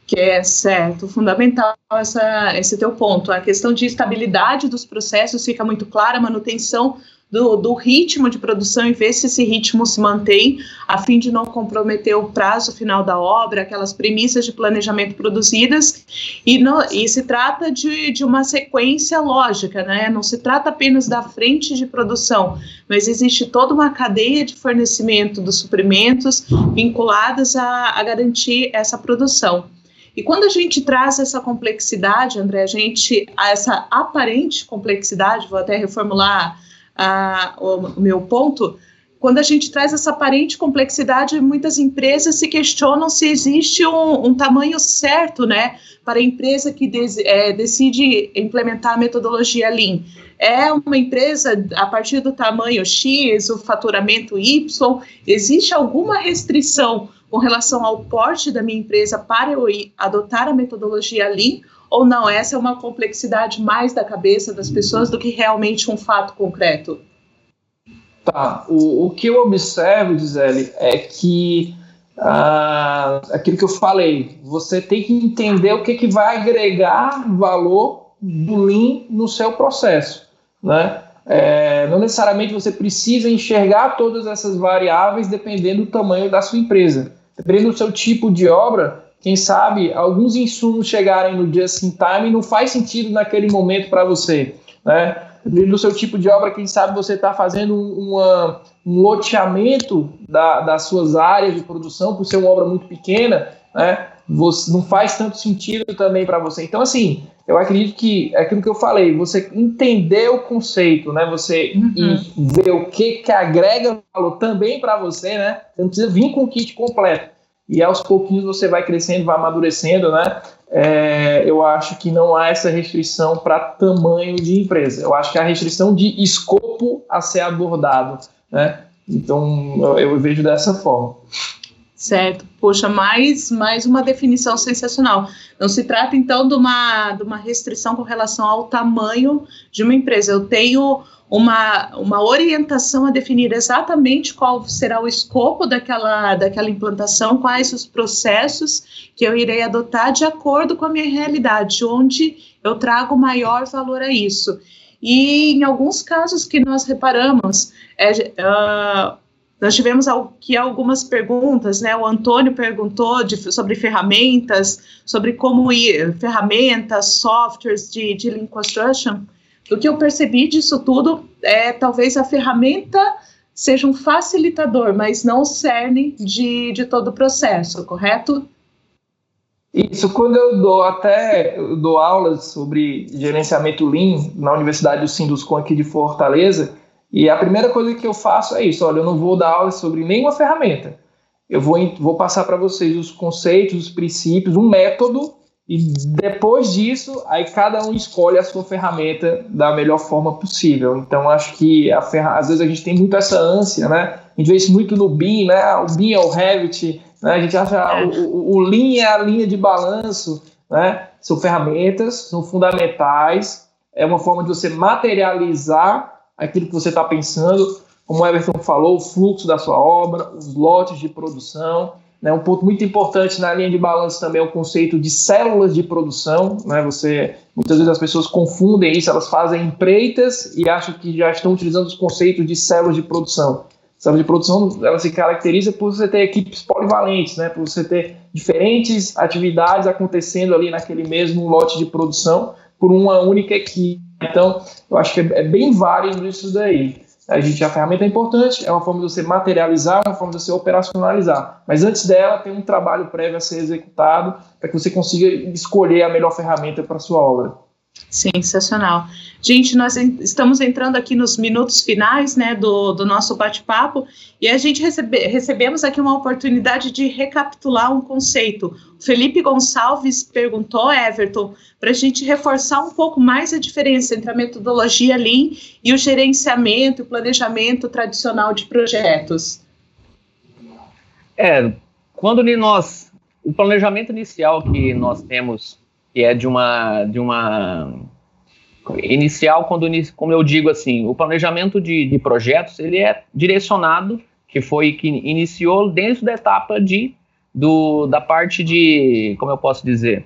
que é certo, fundamental essa, esse teu ponto. A questão de estabilidade dos processos fica muito clara, manutenção do, do, ritmo de produção e ver se esse ritmo se mantém, a fim de não comprometer o prazo final da obra, aquelas premissas de planejamento produzidas, e, não, e se trata de, de uma sequência lógica, né? não se trata apenas da frente de produção, mas existe toda uma cadeia de fornecimento dos suprimentos vinculadas a, a garantir essa produção. E quando a gente traz essa complexidade, André, a gente, essa aparente complexidade, vou até reformular o meu ponto, quando a gente traz essa aparente complexidade, muitas empresas se questionam se existe um, um tamanho certo, né, para a empresa que des, é, decide implementar a metodologia Lean. É uma empresa a partir do tamanho X, o faturamento Y, existe alguma restrição com relação ao porte da minha empresa para eu adotar a metodologia Lean ou não? Essa é uma complexidade mais da cabeça das pessoas do que realmente um fato concreto? Tá. O, o que eu observo, Gisele, é que ah, aquilo que eu falei, você tem que entender o que, que vai agregar valor do Lean no seu processo. Né? É, não necessariamente você precisa enxergar todas essas variáveis dependendo do tamanho da sua empresa. Dependendo do seu tipo de obra, quem sabe alguns insumos chegarem no just in time não faz sentido naquele momento para você, né? Do seu tipo de obra, quem sabe você está fazendo uma, um loteamento da, das suas áreas de produção por ser uma obra muito pequena, né? Você, não faz tanto sentido também para você. Então, assim, eu acredito que é aquilo que eu falei, você entender o conceito, né? Você uhum. ver o que, que agrega valor também para você, né? Você não precisa vir com o kit completo. E aos pouquinhos você vai crescendo, vai amadurecendo, né? É, eu acho que não há essa restrição para tamanho de empresa. Eu acho que há restrição de escopo a ser abordado, né? Então eu, eu vejo dessa forma. Certo. Poxa, mais, mais uma definição sensacional. Não se trata, então, de uma, de uma restrição com relação ao tamanho de uma empresa. Eu tenho uma, uma orientação a definir exatamente qual será o escopo daquela, daquela implantação, quais os processos que eu irei adotar de acordo com a minha realidade, onde eu trago maior valor a isso. E em alguns casos que nós reparamos, é, uh, nós tivemos aqui algumas perguntas, né? O Antônio perguntou de, sobre ferramentas, sobre como ir, ferramentas, softwares de, de Lean Construction. O que eu percebi disso tudo é talvez a ferramenta seja um facilitador, mas não o cerne de, de todo o processo, correto? Isso, quando eu dou até eu dou aulas sobre gerenciamento Lean na Universidade do Sinduscom aqui de Fortaleza, e a primeira coisa que eu faço é isso: olha, eu não vou dar aula sobre nenhuma ferramenta. Eu vou, vou passar para vocês os conceitos, os princípios, um método, e depois disso, aí cada um escolhe a sua ferramenta da melhor forma possível. Então, acho que a ferra... às vezes a gente tem muito essa ânsia, né? A gente vê isso muito no BIM, né? O BIM é o Revit, né? a gente acha é. o, o, o Lean é a linha de balanço, né? São ferramentas, são fundamentais, é uma forma de você materializar aquilo que você está pensando, como o Everton falou, o fluxo da sua obra, os lotes de produção. Né? Um ponto muito importante na linha de balanço também é o conceito de células de produção. Né? Você, muitas vezes as pessoas confundem isso, elas fazem empreitas e acham que já estão utilizando os conceitos de células de produção. Célula de produção ela se caracteriza por você ter equipes polivalentes, né? por você ter diferentes atividades acontecendo ali naquele mesmo lote de produção por uma única equipe. Então, eu acho que é, é bem válido isso daí. A gente a ferramenta é importante, é uma forma de você materializar, uma forma de você operacionalizar. Mas antes dela, tem um trabalho prévio a ser executado para que você consiga escolher a melhor ferramenta para sua obra. Sensacional. Gente, nós estamos entrando aqui nos minutos finais né, do, do nosso bate-papo e a gente recebe, recebemos aqui uma oportunidade de recapitular um conceito. Felipe Gonçalves perguntou, Everton, para a gente reforçar um pouco mais a diferença entre a metodologia Lean e o gerenciamento e planejamento tradicional de projetos. É, quando nós. O planejamento inicial que nós temos que é de uma de uma inicial quando como eu digo assim o planejamento de, de projetos ele é direcionado que foi que iniciou dentro da etapa de do, da parte de como eu posso dizer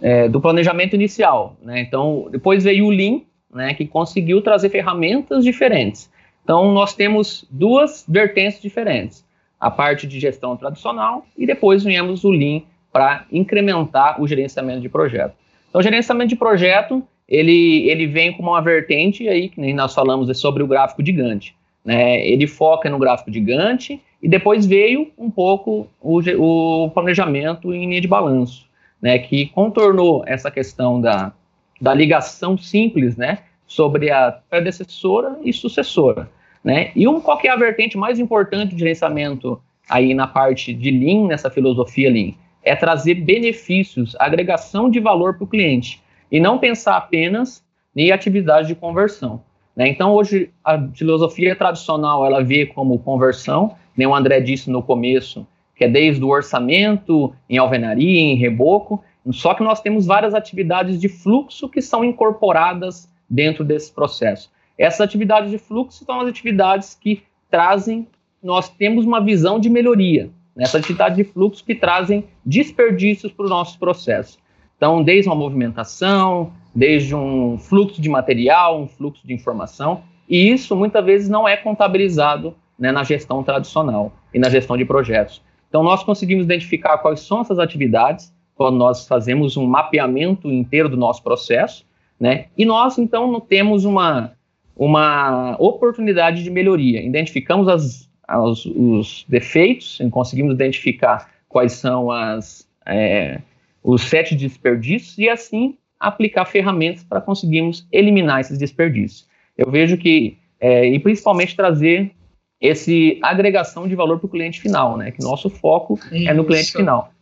é, do planejamento inicial né então depois veio o Lean né que conseguiu trazer ferramentas diferentes então nós temos duas vertentes diferentes a parte de gestão tradicional e depois viemos o Lean para incrementar o gerenciamento de projeto. Então, o gerenciamento de projeto, ele, ele vem com uma vertente aí, que nem nós falamos, é sobre o gráfico de Gantt. Né? Ele foca no gráfico de Gantt e depois veio um pouco o, o planejamento em linha de balanço, né? que contornou essa questão da, da ligação simples né? sobre a predecessora e sucessora. Né? E um, qual é a vertente mais importante do gerenciamento aí na parte de Lean, nessa filosofia Lean? é trazer benefícios, agregação de valor para o cliente e não pensar apenas em atividade de conversão. Né? Então, hoje, a filosofia tradicional ela vê como conversão, nem o André disse no começo, que é desde o orçamento, em alvenaria, em reboco, só que nós temos várias atividades de fluxo que são incorporadas dentro desse processo. Essas atividades de fluxo são as atividades que trazem, nós temos uma visão de melhoria, nessa atividade de fluxo que trazem desperdícios para o nosso processo. Então, desde uma movimentação, desde um fluxo de material, um fluxo de informação, e isso muitas vezes não é contabilizado né, na gestão tradicional e na gestão de projetos. Então, nós conseguimos identificar quais são essas atividades quando nós fazemos um mapeamento inteiro do nosso processo, né, e nós, então, temos uma, uma oportunidade de melhoria. Identificamos as aos, os defeitos, conseguimos identificar quais são as, é, os sete desperdícios e assim aplicar ferramentas para conseguirmos eliminar esses desperdícios. Eu vejo que, é, e principalmente trazer esse agregação de valor para o cliente final, né? Que nosso foco Isso. é no cliente final.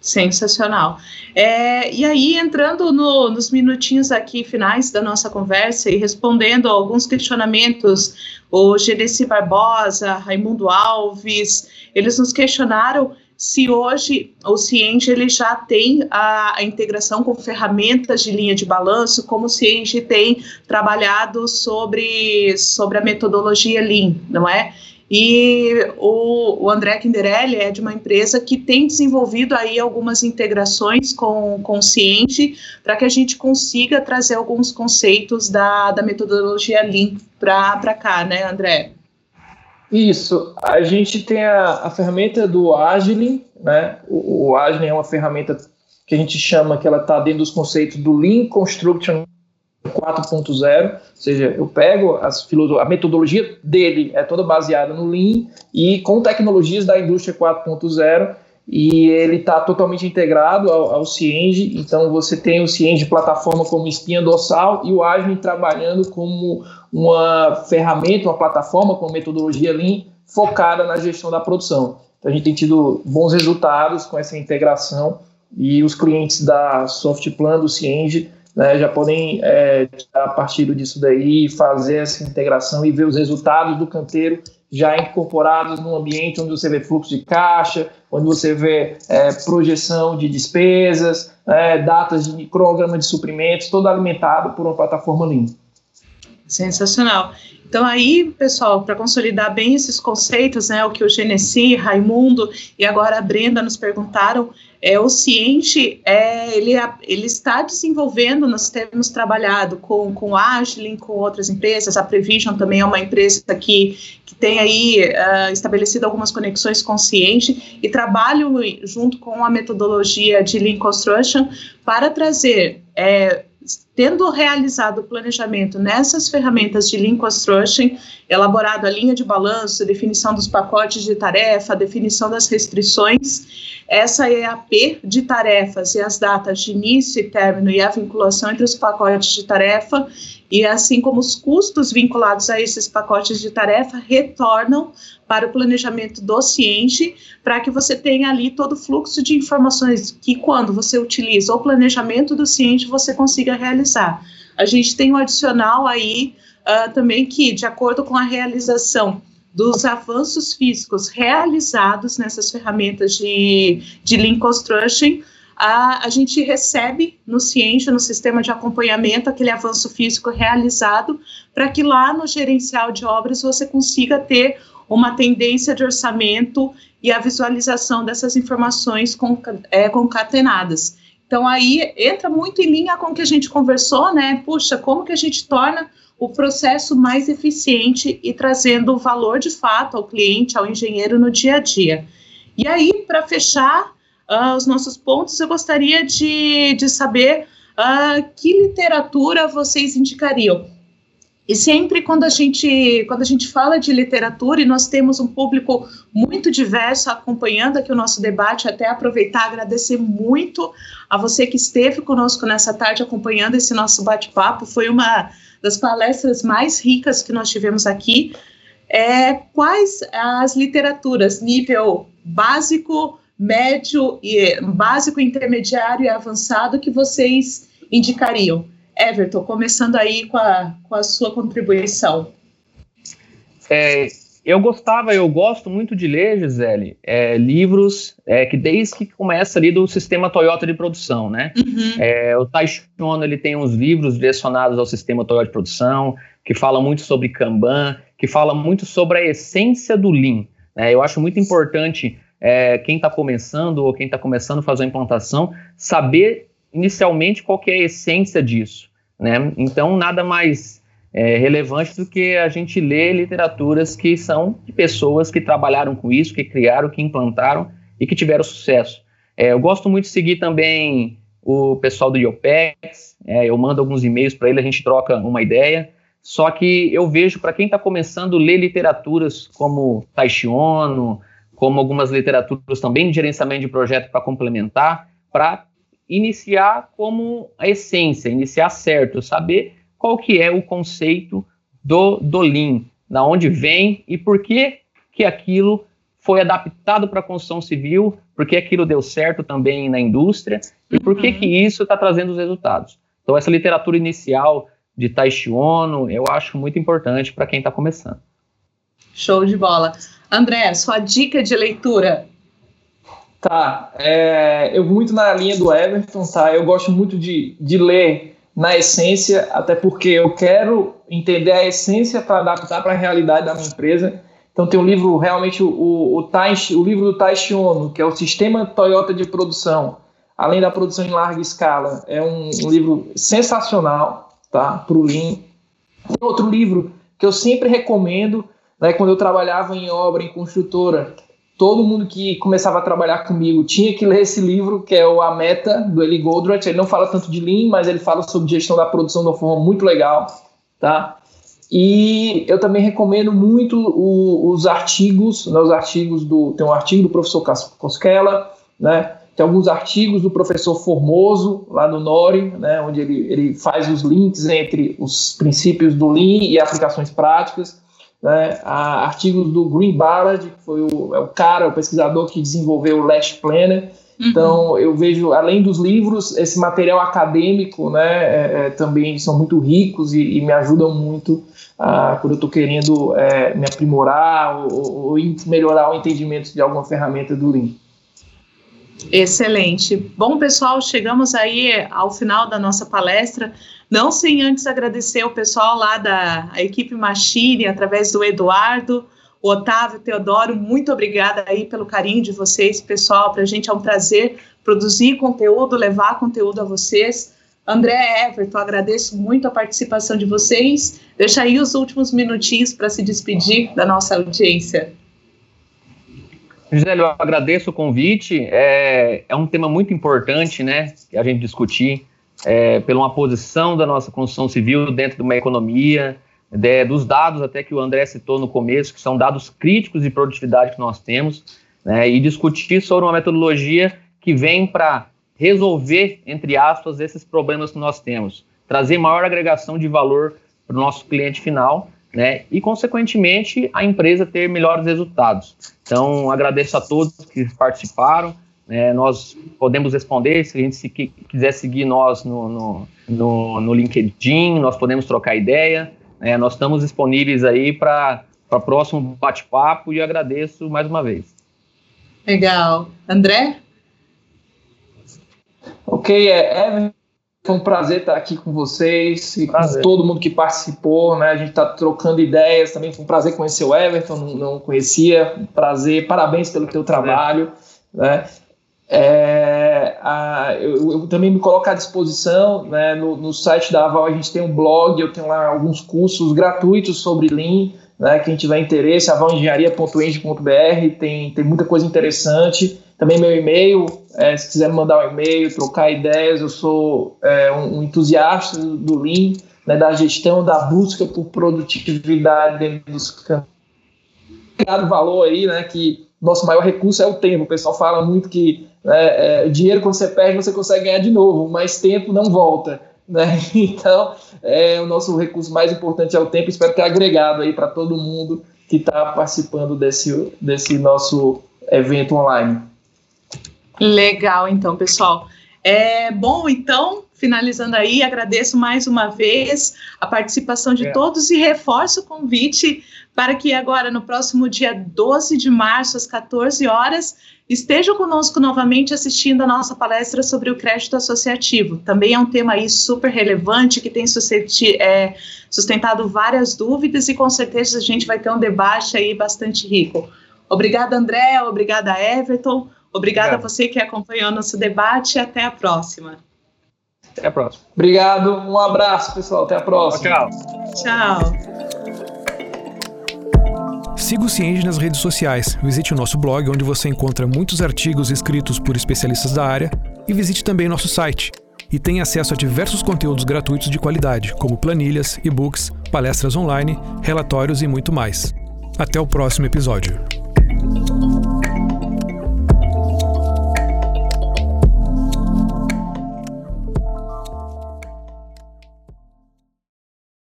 Sensacional. É, e aí, entrando no, nos minutinhos aqui finais da nossa conversa e respondendo a alguns questionamentos, o Genesi Barbosa, Raimundo Alves, eles nos questionaram se hoje o Cienge ele já tem a, a, integração com ferramentas de linha de balanço, como o Cienge tem trabalhado sobre, sobre a metodologia Lean, não é? E o, o André Kinderelli é de uma empresa que tem desenvolvido aí algumas integrações com, com o Ciente para que a gente consiga trazer alguns conceitos da, da metodologia Lean para cá, né, André? Isso. A gente tem a, a ferramenta do Agile, né? O, o Agile é uma ferramenta que a gente chama que ela está dentro dos conceitos do Lean Construction 4.0, ou seja, eu pego as a metodologia dele é toda baseada no Lean e com tecnologias da indústria 4.0 e ele está totalmente integrado ao, ao Cienge, então você tem o Cienge plataforma como espinha dorsal e o Agile trabalhando como uma ferramenta, uma plataforma com metodologia Lean focada na gestão da produção. Então a gente tem tido bons resultados com essa integração e os clientes da Softplan, do Cienge, né, já podem é, a partir disso daí fazer essa integração e ver os resultados do canteiro já incorporados num ambiente onde você vê fluxo de caixa, onde você vê é, projeção de despesas, é, datas de cronograma de suprimentos, todo alimentado por uma plataforma Lean. Sensacional. Então aí, pessoal, para consolidar bem esses conceitos, né, o que o Genesi, Raimundo e agora a Brenda nos perguntaram, é o Ciente, é, ele, ele está desenvolvendo, nós temos trabalhado com, com a Agilin, com outras empresas, a Prevision também é uma empresa que, que tem aí uh, estabelecido algumas conexões com o Ciente e trabalho junto com a metodologia de Lean Construction para trazer é, tendo realizado o planejamento nessas ferramentas de Lean Construction, elaborado a linha de balanço, definição dos pacotes de tarefa, definição das restrições, essa EAP de tarefas e as datas de início e término e a vinculação entre os pacotes de tarefa e assim como os custos vinculados a esses pacotes de tarefa retornam para o planejamento do ciente, para que você tenha ali todo o fluxo de informações que quando você utiliza o planejamento do ciente, você consiga realizar. A gente tem um adicional aí uh, também que, de acordo com a realização dos avanços físicos realizados nessas ferramentas de, de Lean Construction, a, a gente recebe no Ciente, no sistema de acompanhamento, aquele avanço físico realizado, para que lá no gerencial de obras você consiga ter uma tendência de orçamento e a visualização dessas informações é, concatenadas. Então, aí entra muito em linha com o que a gente conversou, né? Puxa, como que a gente torna o processo mais eficiente e trazendo valor de fato ao cliente, ao engenheiro no dia a dia. E aí, para fechar, uh, os nossos pontos, eu gostaria de, de saber uh, que literatura vocês indicariam. E sempre quando a gente quando a gente fala de literatura e nós temos um público muito diverso acompanhando aqui o nosso debate, até aproveitar agradecer muito a você que esteve conosco nessa tarde acompanhando esse nosso bate-papo. Foi uma das palestras mais ricas que nós tivemos aqui. É, quais as literaturas nível básico, médio e básico, intermediário e avançado que vocês indicariam? Everton, começando aí com a, com a sua contribuição. É, eu gostava, eu gosto muito de ler, Gisele, é, livros é, que desde que começa ali do sistema Toyota de produção, né? Uhum. É, o Taishono, ele tem uns livros direcionados ao sistema Toyota de produção, que falam muito sobre Kanban, que fala muito sobre a essência do Lean. Né? Eu acho muito importante é, quem está começando ou quem está começando a fazer a implantação, saber inicialmente qual que é a essência disso. Né? Então, nada mais é, relevante do que a gente ler literaturas que são de pessoas que trabalharam com isso, que criaram, que implantaram e que tiveram sucesso. É, eu gosto muito de seguir também o pessoal do IOPEX, é, eu mando alguns e-mails para ele, a gente troca uma ideia. Só que eu vejo para quem está começando ler literaturas como Taishiono, como algumas literaturas também de gerenciamento de projeto para complementar, para iniciar como a essência, iniciar certo, saber qual que é o conceito do, do Lean, da onde vem e por que, que aquilo foi adaptado para a construção civil, por que aquilo deu certo também na indústria e por que, uhum. que isso está trazendo os resultados. Então, essa literatura inicial de Taishi Ono, eu acho muito importante para quem está começando. Show de bola. André, sua dica de leitura. Tá, é, eu vou muito na linha do Everton, tá? Eu gosto muito de, de ler na essência, até porque eu quero entender a essência para adaptar para a realidade da minha empresa. Então tem um livro, realmente, o, o, o, o livro do Taishi Ono, que é o Sistema Toyota de Produção, além da produção em larga escala. É um, um livro sensacional, tá? Para o Lean. Tem outro livro que eu sempre recomendo, né, quando eu trabalhava em obra, em construtora, todo mundo que começava a trabalhar comigo tinha que ler esse livro, que é o A Meta, do Eli Goldratt. Ele não fala tanto de Lean, mas ele fala sobre gestão da produção de uma forma muito legal, tá? E eu também recomendo muito o, os artigos, né, os artigos do... Tem um artigo do professor Cosquela, né? Tem alguns artigos do professor Formoso, lá no Nori, né, onde ele, ele faz os links entre os princípios do Lean e aplicações práticas né, artigos do Green Ballard, que foi o, é o cara, o pesquisador que desenvolveu o Last Planner, Uhum. Então, eu vejo, além dos livros, esse material acadêmico, né, é, é, também são muito ricos e, e me ajudam muito ah, quando eu estou querendo é, me aprimorar ou, ou, melhorar o entendimento de alguma ferramenta do Lean. Excelente. Bom, pessoal, chegamos aí ao final da nossa palestra. Não sem antes agradecer o pessoal lá da equipe Machine, através do Eduardo, o Otávio, Teodoro, muito obrigada aí pelo carinho de vocês, pessoal. Para a gente é um prazer produzir conteúdo, levar conteúdo a vocês. André Everton, agradeço muito a participação de vocês. Deixa aí os últimos minutinhos para se despedir da nossa audiência. Gisele, eu agradeço o convite. É, é um tema muito importante, né, a gente discutir, é, pela uma posição da nossa construção civil dentro de uma economia, de, dos dados até que o André citou no começo, que são dados críticos de produtividade que nós temos, né, e discutir sobre uma metodologia que vem para resolver, entre aspas, esses problemas que nós temos, trazer maior agregação de valor para o nosso cliente final, né, e, consequentemente, a empresa ter melhores resultados. Então, agradeço a todos que participaram, né, nós podemos responder, se a gente se, quiser seguir nós no, no, no, no LinkedIn, nós podemos trocar ideia, é, nós estamos disponíveis aí para o próximo bate-papo e agradeço mais uma vez. Legal. André? Ok, é, é foi um prazer estar aqui com vocês e prazer. com todo mundo que participou, né? A gente está trocando ideias também. Foi um prazer conhecer o Everton, não, não conhecia. Prazer, parabéns pelo teu trabalho, né? É, a, eu, eu, também me coloco à disposição né, no, no, site da Aval a gente tem um blog, eu tenho lá alguns cursos gratuitos sobre Lean, né, quem tiver interesse, avalengenharia.eng.br, tem, tem muita coisa interessante, também meu e-mail, é, se quiser mandar um e-mail, trocar ideias, eu sou é, um, um, entusiasta do Lean, né, da gestão, da busca por produtividade dentro dos campos. valor aí, né, que nosso maior recurso é o tempo. O pessoal fala muito que né, é, dinheiro quando você perde você consegue ganhar de novo, mas tempo não volta. Né? [laughs] Então, é, o nosso recurso mais importante é o tempo. Espero ter agregado aí para todo mundo que está participando desse, desse nosso evento online. Legal, então, pessoal. É bom, então, finalizando aí, agradeço mais uma vez a participação de é. todos e reforço o convite para que agora, no próximo dia 12 de março, às 14 horas, estejam conosco novamente assistindo a nossa palestra sobre o crédito associativo. Também é um tema aí super relevante que tem é, sustentado várias dúvidas e com certeza a gente vai ter um debate aí bastante rico. Obrigada, André, obrigada, Everton, obrigada Obrigado. a você que acompanhou nosso debate e até a próxima. Até a próxima. Obrigado, um abraço, pessoal, até a próxima. Tchau. Tchau. Siga o Cienge nas redes sociais, visite o nosso blog onde você encontra muitos artigos escritos por especialistas da área e visite também nosso site. E tenha acesso a diversos conteúdos gratuitos de qualidade, como planilhas, e-books, palestras online, relatórios e muito mais. Até o próximo episódio.